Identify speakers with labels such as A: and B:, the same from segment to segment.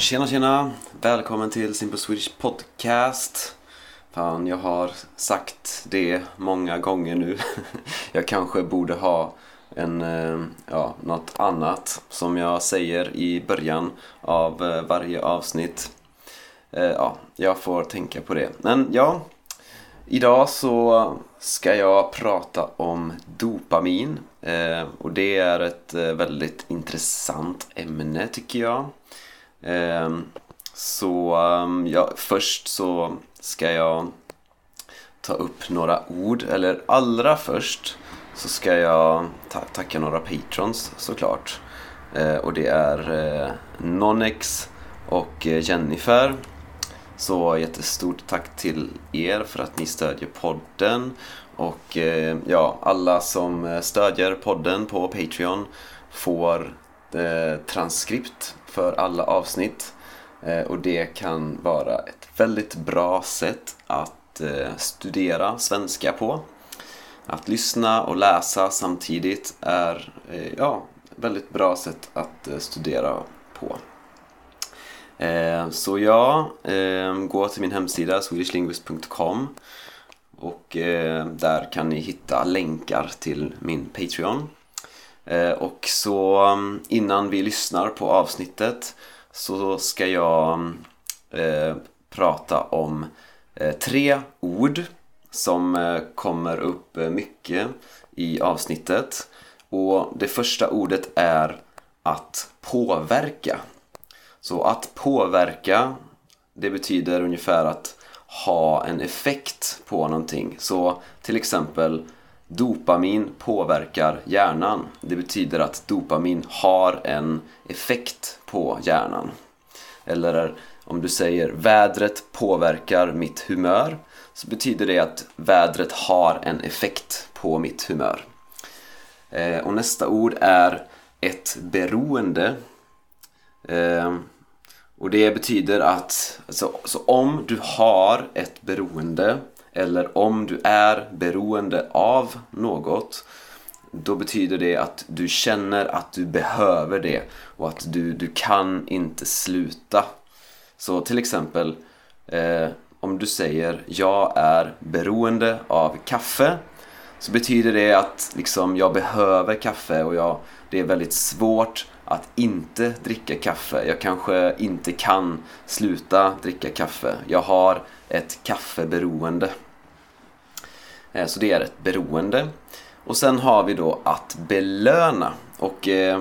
A: Tjena tjena! Välkommen till Simple Swedish Podcast. Fan, jag har sagt det många gånger nu. Jag kanske borde ha en, eh, ja, något annat som jag säger i början av eh, varje avsnitt. Eh, ja, jag får tänka på det. Men ja, idag så ska jag prata om dopamin. Och det är ett väldigt intressant ämne tycker jag. Ehm, så ehm, ja, först så ska jag ta upp några ord, eller allra först så ska jag ta tacka några patrons såklart. Eh, och det är eh, Nonex och eh, Jennifer. Så jättestort tack till er för att ni stödjer podden. Och eh, ja, alla som eh, stödjer podden på Patreon får eh, transkript för alla avsnitt. Eh, och det kan vara ett väldigt bra sätt att eh, studera svenska på. Att lyssna och läsa samtidigt är eh, ja, väldigt bra sätt att eh, studera på. Så ja, gå till min hemsida swedishlinguist.com och där kan ni hitta länkar till min Patreon. Eh, och så mm, innan vi lyssnar på avsnittet så ska jag mm, eh, prata om eh, tre ord som eh, kommer upp eh, mycket i avsnittet. Och det första ordet är att påverka. Så att påverka, det betyder ungefär att ha en effekt på någonting. Så till exempel dopamin påverkar hjärnan. Det betyder att dopamin har en effekt på hjärnan. Eller om du säger vädret påverkar mitt humör så betyder det att vädret har en effekt på mitt humör. Eh, och nästa ord är ett beroende. Eh, och det betyder att alltså, så om du har ett beroende eller om du är beroende av något då betyder det att du känner att du behöver det och att du, du kan inte sluta. Så till exempel eh, om du säger jag är beroende av kaffe så betyder det att liksom, jag behöver kaffe och jag, det är väldigt svårt att inte dricka kaffe. Jag kanske inte kan sluta dricka kaffe. Jag har ett kaffeberoende. Eh, så det är ett beroende. Och sen har vi då att belöna. Och eh,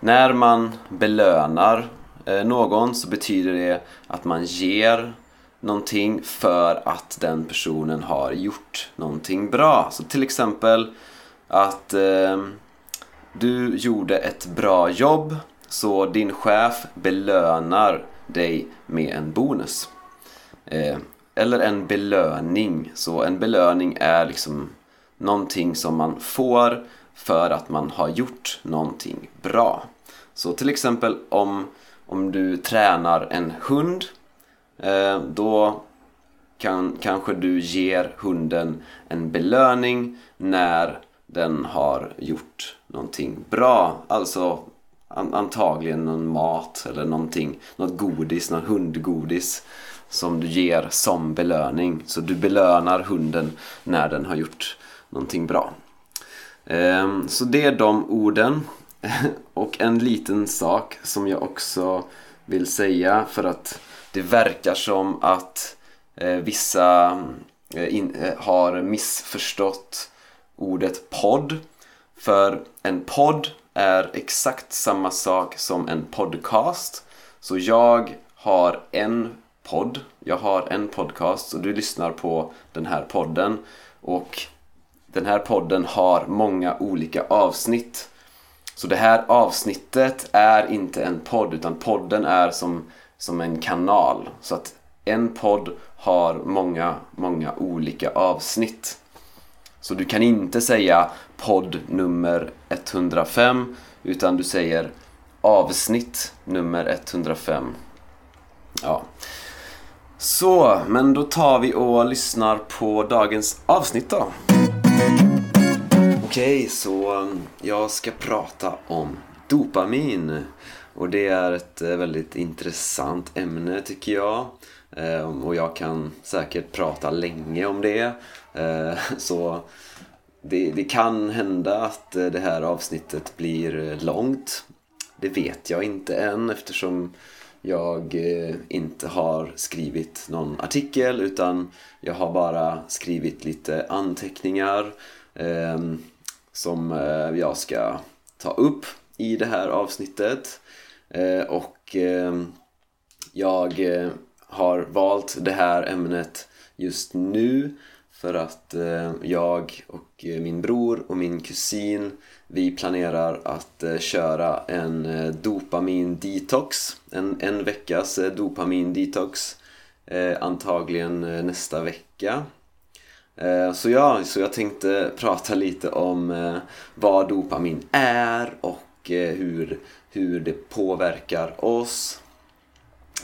A: när man belönar eh, någon så betyder det att man ger någonting för att den personen har gjort någonting bra. Så till exempel att eh, du gjorde ett bra jobb så din chef belönar dig med en bonus. Eh, eller en belöning. Så en belöning är liksom någonting som man får för att man har gjort någonting bra. Så till exempel om, om du tränar en hund Eh, då kan, kanske du ger hunden en belöning när den har gjort någonting bra. Alltså an, antagligen någon mat eller någonting, något godis, något hundgodis som du ger som belöning. Så du belönar hunden när den har gjort någonting bra. Eh, så det är de orden. Och en liten sak som jag också vill säga för att det verkar som att eh, vissa eh, in, eh, har missförstått ordet podd. För en podd är exakt samma sak som en podcast. Så jag har en podd, jag har en podcast och du lyssnar på den här podden. Och den här podden har många olika avsnitt. Så det här avsnittet är inte en podd utan podden är som, som en kanal. Så att en podd har många, många olika avsnitt. Så du kan inte säga podd nummer 105 utan du säger avsnitt nummer 105. Ja. Så, men då tar vi och lyssnar på dagens avsnitt då. Okej, så jag ska prata om dopamin. Och det är ett eh, väldigt intressant ämne tycker jag. Eh, och jag kan säkert prata länge om det. Eh, så det, det kan hända att det här avsnittet blir långt. Det vet jag inte än eftersom jag inte har skrivit någon artikel utan jag har bara skrivit lite anteckningar som jag ska ta upp i det här avsnittet. Eh, och eh, jag eh, har valt det här ämnet just nu för att jag och min bror och min kusin vi planerar att köra en dopamin-detox. En, en veckas dopamin-detox. Antagligen nästa vecka. Så ja, så jag tänkte prata lite om vad dopamin är och Eh, hur hur det påverkar oss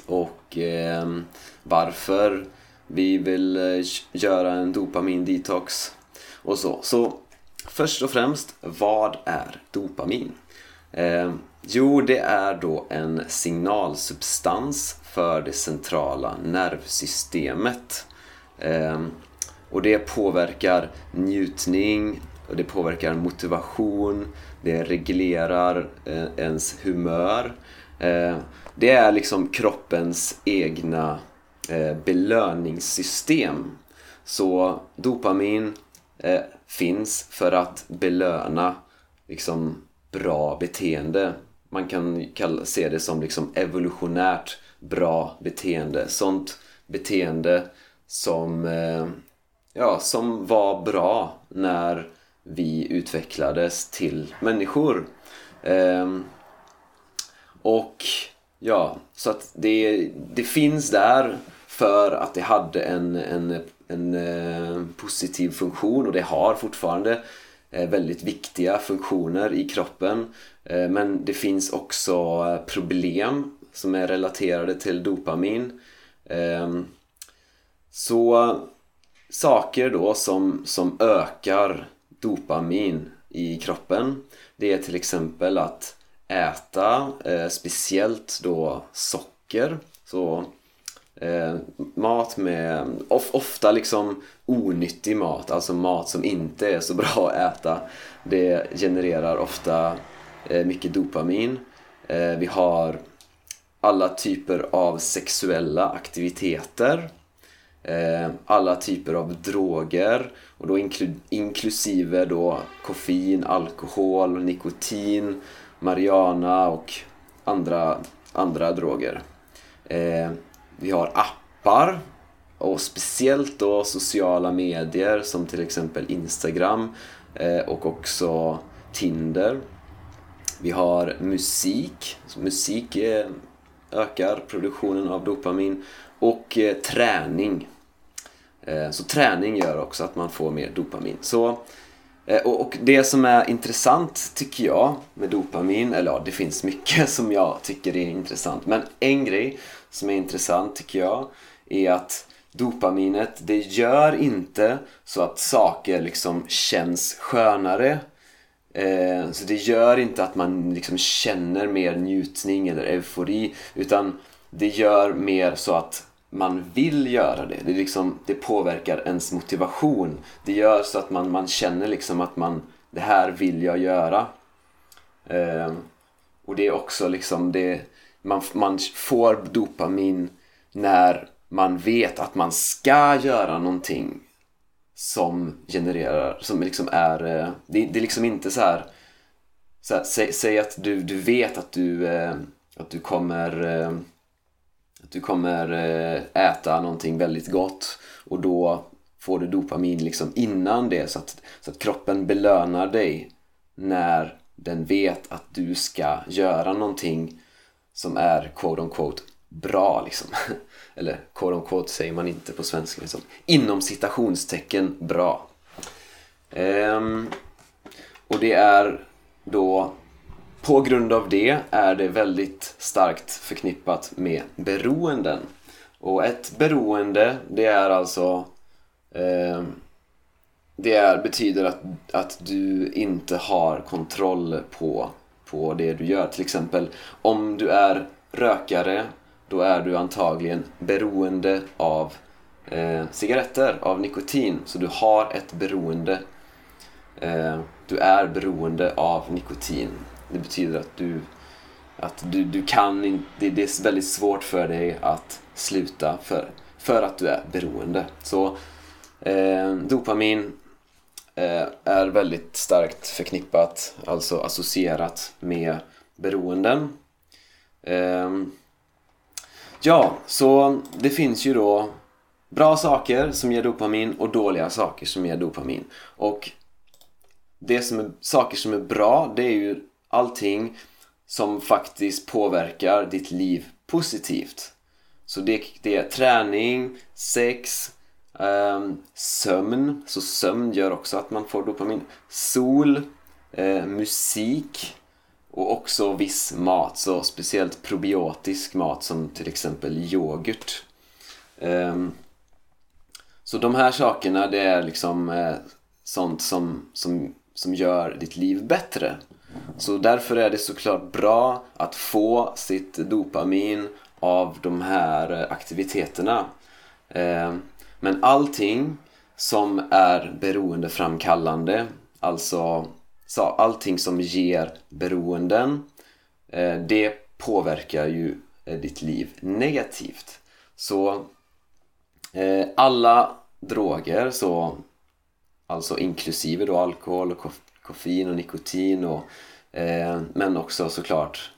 A: och eh, varför vi vill eh, göra en dopamin-detox och så. Så först och främst, vad är dopamin? Eh, jo, det är då en signalsubstans för det centrala nervsystemet. Eh, och det påverkar njutning, och det påverkar motivation, det reglerar eh, ens humör. Eh, det är liksom kroppens egna eh, belöningssystem. Så dopamin finns för att belöna liksom bra beteende. Man kan se det som liksom evolutionärt bra beteende. Sånt beteende som, ja, som var bra när vi utvecklades till människor. Ehm, och ja, så att det, det finns där för att det hade en, en, en eh, positiv funktion och det har fortfarande eh, väldigt viktiga funktioner i kroppen. Eh, men det finns också problem som är relaterade till dopamin. Ehm, så saker då som, som ökar dopamin i kroppen. Det är till exempel att äta eh, speciellt då socker. Så eh, mat med of, ofta liksom onyttig mat alltså mat som inte är så bra att äta. Det genererar ofta eh, mycket dopamin. Eh, vi har alla typer av sexuella aktiviteter. Eh, alla typer av droger och då inklusive då koffein, alkohol, nikotin, marijuana och andra, andra droger. Eh, vi har appar och speciellt då sociala medier som till exempel Instagram eh, och också Tinder. Vi har musik, musik ökar produktionen av dopamin och eh, träning Eh, så träning gör också att man får mer dopamin. Så, eh, och det som är intressant tycker jag med dopamin, eller ja, det finns mycket som jag tycker är intressant. Men en grej som är intressant tycker jag är att dopaminet, det gör inte så att saker liksom känns skönare. Eh, så det gör inte att man liksom känner mer njutning eller eufori utan det gör mer så att man vill göra det. Det, liksom, det påverkar ens motivation. Det gör så att man, man känner liksom att man, det här vill jag göra. Eh, och det är också liksom det, man, man får dopamin när man vet att man ska göra någonting som genererar, som liksom är, eh, det, det är liksom inte så här, så här säg, säg, att du, du vet att du, eh, att du kommer eh, att du kommer äta någonting väldigt gott och då får du dopamin liksom innan det så att, så att kroppen belönar dig när den vet att du ska göra någonting som är quote on quote bra liksom. Eller quote on quote säger man inte på svenska liksom. Inom citationstecken bra. Ehm, och det är då på grund av det är det väldigt starkt förknippat med beroenden. Och ett beroende, det är alltså eh, Det är, betyder att, att du inte har kontroll på, på det du gör. Till exempel om du är rökare då är du antagligen beroende av eh, cigaretter, av nikotin. Så du har ett beroende. Eh, du är beroende av nikotin. Det betyder att du, att du, du kan inte, det, det är väldigt svårt för dig att sluta för, för att du är beroende. Så eh, dopamin eh, är väldigt starkt förknippat, alltså associerat med beroenden. Eh, ja, så det finns ju då bra saker som ger dopamin och dåliga saker som ger dopamin. Och det som är, saker som är bra, det är ju allting som faktiskt påverkar ditt liv positivt. Så det, det är träning, sex, um, sömn. Så sömn gör också att man får dopamin. Sol, uh, musik och också viss mat. Så speciellt probiotisk mat som till exempel yoghurt. Ehm, så de här sakerna det är liksom eh, sånt som, som, som gör ditt liv bättre. Så därför är det såklart bra att få sitt dopamin av de här eh, aktiviteterna. Ehm, men allting som är beroendeframkallande, alltså allting som ger beroenden, eh, det påverkar ju eh, ditt liv negativt. Så eh, alla droger, så, alltså inklusive då alkohol och koffein och nikotin och, men också såklart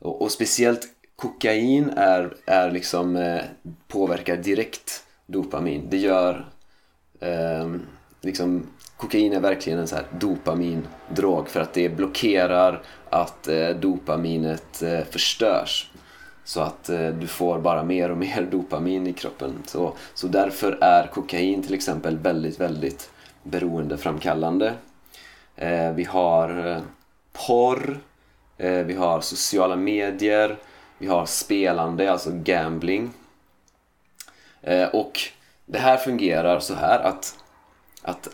A: och, och, speciellt kokain är, är liksom påverkar direkt dopamin. Det gör eh, liksom kokain är verkligen en så här dopamindrog för att det blockerar att eh, dopaminet eh, förstörs. Så att eh, du får bara mer och mer dopamin i kroppen. Så, så därför är kokain till exempel väldigt, väldigt beroendeframkallande. Eh, vi har eh, porr, eh, vi har sociala medier, vi har spelande, alltså gambling. Eh, och det här fungerar så här att, att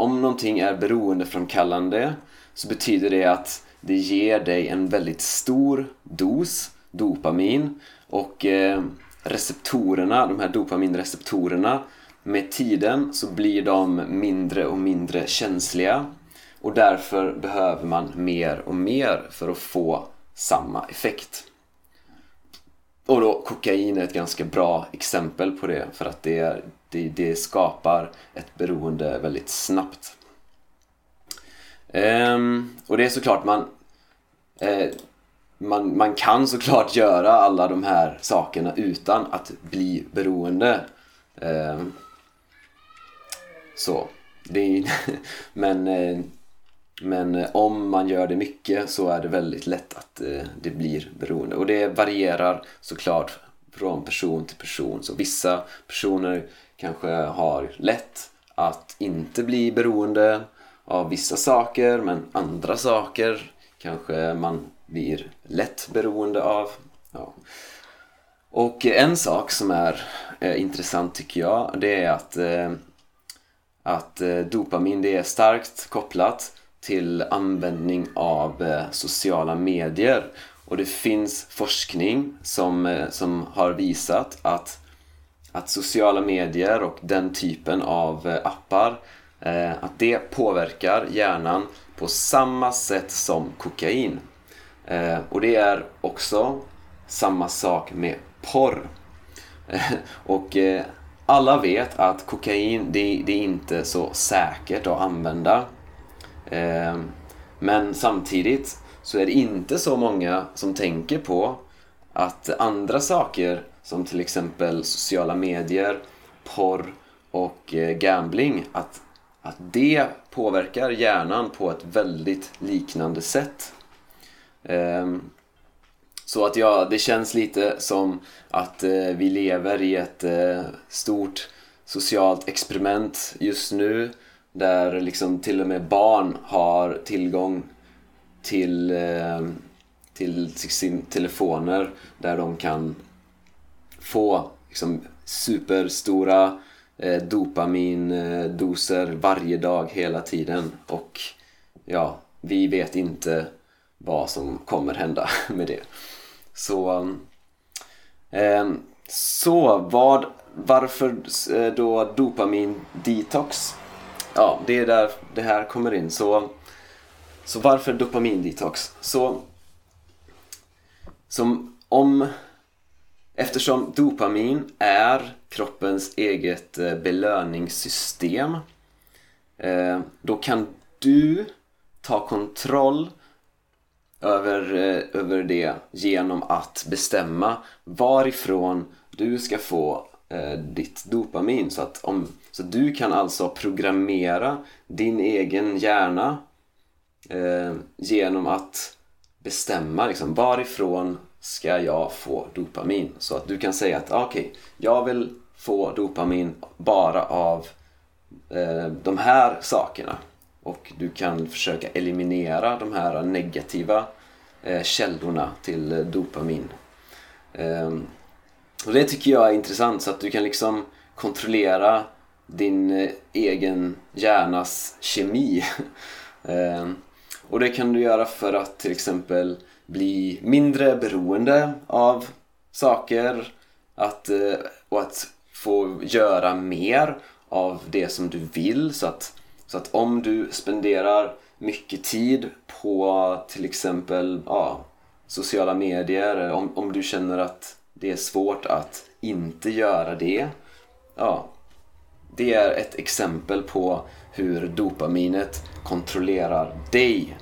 A: om någonting är beroendeframkallande så betyder det att det ger dig en väldigt stor dos dopamin och eh, receptorerna, de här dopaminreceptorerna med tiden så blir de mindre och mindre känsliga och därför behöver man mer och mer för att få samma effekt. Och då kokain är ett ganska bra exempel på det för att det, det, det skapar ett beroende väldigt snabbt. Ehm, och det är såklart man eh, man, man kan såklart göra alla de här sakerna utan att bli beroende. Ehm, så. Det är, men, eh, men om man gör det mycket så är det väldigt lätt att eh, det blir beroende. Och det varierar såklart från person till person. Så vissa personer kanske har lätt att inte bli beroende av vissa saker men andra saker kanske man blir lätt beroende av. Ja. Och en sak som är eh, intressant tycker jag, det är att, eh, att eh, dopamin det är starkt kopplat till användning av eh, sociala medier. Och det finns forskning som, eh, som har visat att, att sociala medier och den typen av eh, appar eh, att det påverkar hjärnan på samma sätt som kokain. Och det är också samma sak med porr. Och alla vet att kokain, det, det, är inte så säkert att använda. Men samtidigt så är det inte så många som tänker på att andra saker som till exempel sociala medier, porr och eh, gambling, att, att det påverkar hjärnan på ett väldigt liknande sätt. Ehm, så att ja, det känns lite som att eh, vi lever i ett eh, stort socialt experiment just nu där liksom till och med barn har tillgång till, ehm, till sin telefoner där de kan få liksom, superstora eh, dopamindoser eh, varje dag hela tiden och ja, vi vet inte vad som kommer hända med det. Så, eh, så vad, varför eh, då dopamin-detox? Ja, det är där det här kommer in. Så, så varför dopamindetox? Så, som om Eftersom dopamin är kroppens eget eh, belöningssystem eh, då kan du ta kontroll över, eh, över det genom att bestämma varifrån du ska få ditt dopamin. Så, att om, så du kan alltså programmera din egen hjärna eh, genom att bestämma liksom, varifrån ska jag få dopamin. Så att du kan säga att ah, okej, okay, jag vill få dopamin bara av eh, de här sakerna. Och du kan försöka eliminera de här negativa eh, källorna till eh, dopamin. Eh, och det tycker jag är intressant så att du kan liksom kontrollera din eh, egen hjärnas kemi. Ehm, och det kan du göra för att till exempel bli mindre beroende av saker att, eh, och att få göra mer av det som du vill. Så att, så att om du spenderar mycket tid på till exempel ja, sociala medier om, om du känner att det är svårt att inte göra det ja, det är ett exempel på hur dopaminet kontrollerar dig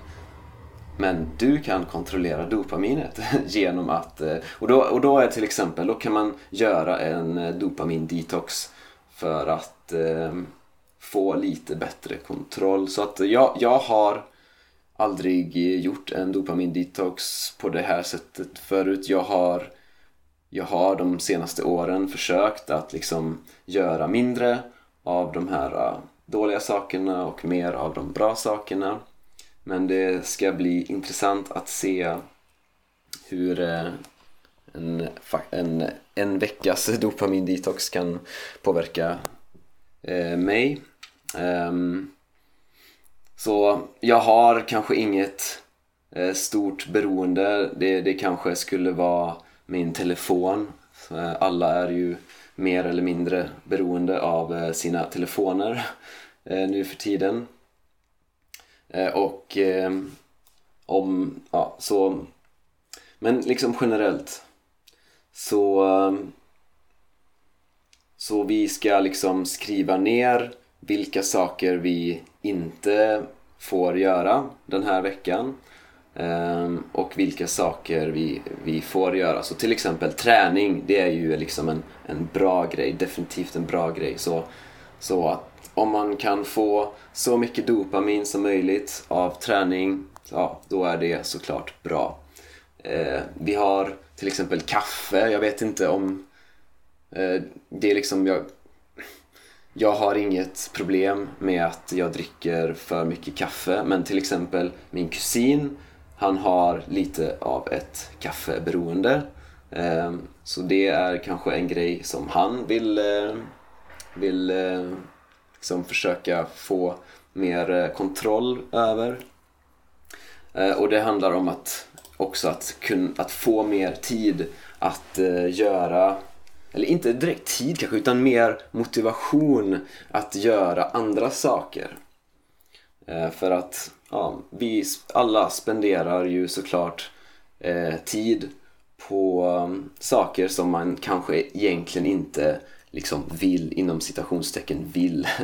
A: men du kan kontrollera dopaminet genom att... Eh, och då, och då är till exempel, då kan man göra en eh, dopamin-detox för att eh, få lite bättre kontroll. Så att jag, jag har aldrig gjort en dopamin-detox på det här sättet förut. Jag har, jag har de senaste åren försökt att liksom göra mindre av de här uh, dåliga sakerna och mer av de bra sakerna. Men det ska bli intressant att se hur äh, en, en, en veckas dopamindetox kan påverka eh, mig. Um, så jag har kanske inget eh, stort beroende. Det, det kanske skulle vara min telefon. Eh, alla är ju mer eller mindre beroende av eh, sina telefoner eh, nu för tiden. Eh, och om, ja, så men liksom generellt så så vi ska liksom skriva ner vilka saker vi inte får göra den här veckan Ehm, och vilka saker vi, vi får göra. Så till exempel träning, det är ju liksom en, en bra grej, definitivt en bra grej. Så, så att om man kan få så mycket dopamin som möjligt av träning, ja, då är det såklart bra. Eh, vi har till exempel kaffe. Jag vet inte om... Eh, det är liksom... Jag, jag har inget problem med att jag dricker för mycket kaffe. Men till exempel min kusin, han har lite av ett kaffeberoende. Ehm, så det är kanske en grej som han vill, eh, vill eh, liksom försöka få mer eh, kontroll över. Och det handlar om att också att, kun, att få mer tid att göra, eller inte direkt tid kanske, utan mer motivation att göra andra saker. För att ja, vi alla spenderar ju såklart eh, tid på um, saker som man kanske egentligen inte liksom vill inom citationstecken vill.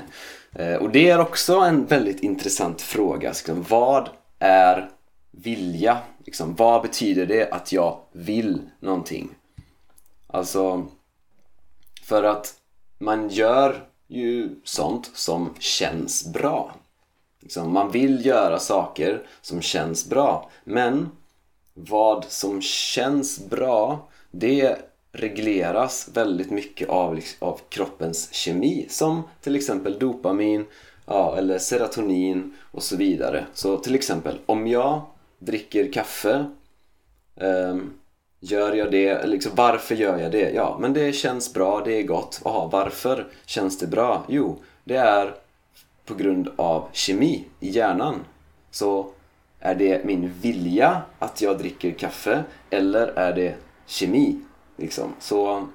A: Eh, och det är också en väldigt intressant fråga. Liksom, vad är vilja? Liksom, vad betyder det att jag vill någonting? Alltså, för att man gör ju sånt som känns bra. Liksom, man vill göra saker som känns bra. Men vad som känns bra, det regleras väldigt mycket av, liksom, av kroppens kemi som till exempel dopamin ja, eller serotonin och så vidare. Så till exempel om jag dricker kaffe um, Gör jag det? Liksom, varför gör jag det? Ja, men det känns bra, det är gott. Aha, varför känns det bra? Jo, det är på grund av kemi i hjärnan. Så Är det min vilja att jag dricker kaffe eller är det kemi? Liksom. Så,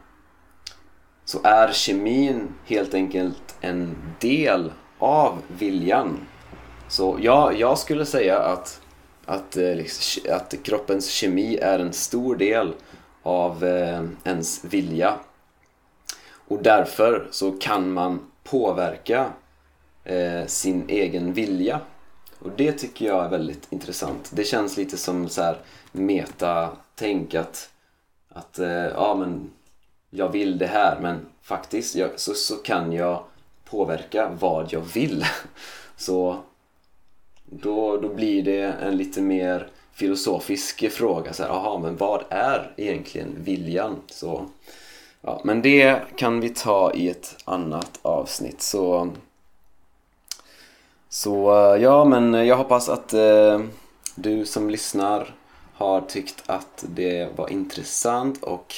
A: så är kemin helt enkelt en del av viljan. Så ja, jag skulle säga att, att, eh, liksom, att kroppens kemi är en stor del av eh, ens vilja. Och därför så kan man påverka eh, sin egen vilja. Och det tycker jag är väldigt intressant. Det känns lite som så här meta-tänk att, att eh, ja men jag vill det här men faktiskt jag, så, så kan jag påverka vad jag vill. Så då, då blir det en lite mer filosofisk fråga. Så här, aha, men vad är egentligen viljan? Så, ja, men det kan vi ta i ett annat avsnitt. Så, så eh, ja, men jag hoppas att eh, du som lyssnar har tyckt att det var intressant och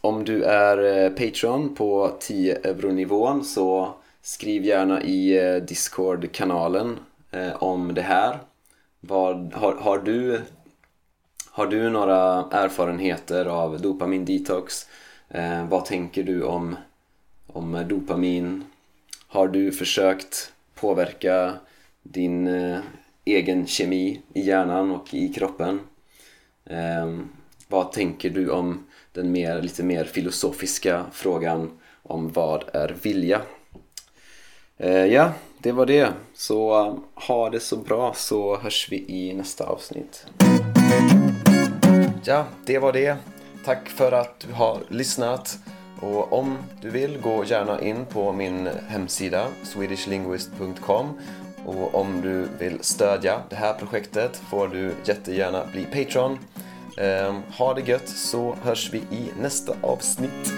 A: om du är eh, Patreon på 10 euro-nivån så skriv gärna i eh, Discord-kanalen eh, om det här. Var, har, har, du, har du några erfarenheter av dopamin detox? Eh, vad tänker du om, om dopamin? Har du försökt påverka din eh, egen kemi i hjärnan och i kroppen? Eh, vad tänker du om den mer, lite mer filosofiska frågan om vad är vilja? Eh, ja, det var det. Så eh, ha det så bra så hörs vi i nästa avsnitt. Ja, det var det. Tack för att du har lyssnat. Och om du vill, gå gärna in på min hemsida swedishlinguist.com och om du vill stödja det här projektet får du jättegärna bli Patreon. Ehm, ha det gött så hörs vi i nästa avsnitt.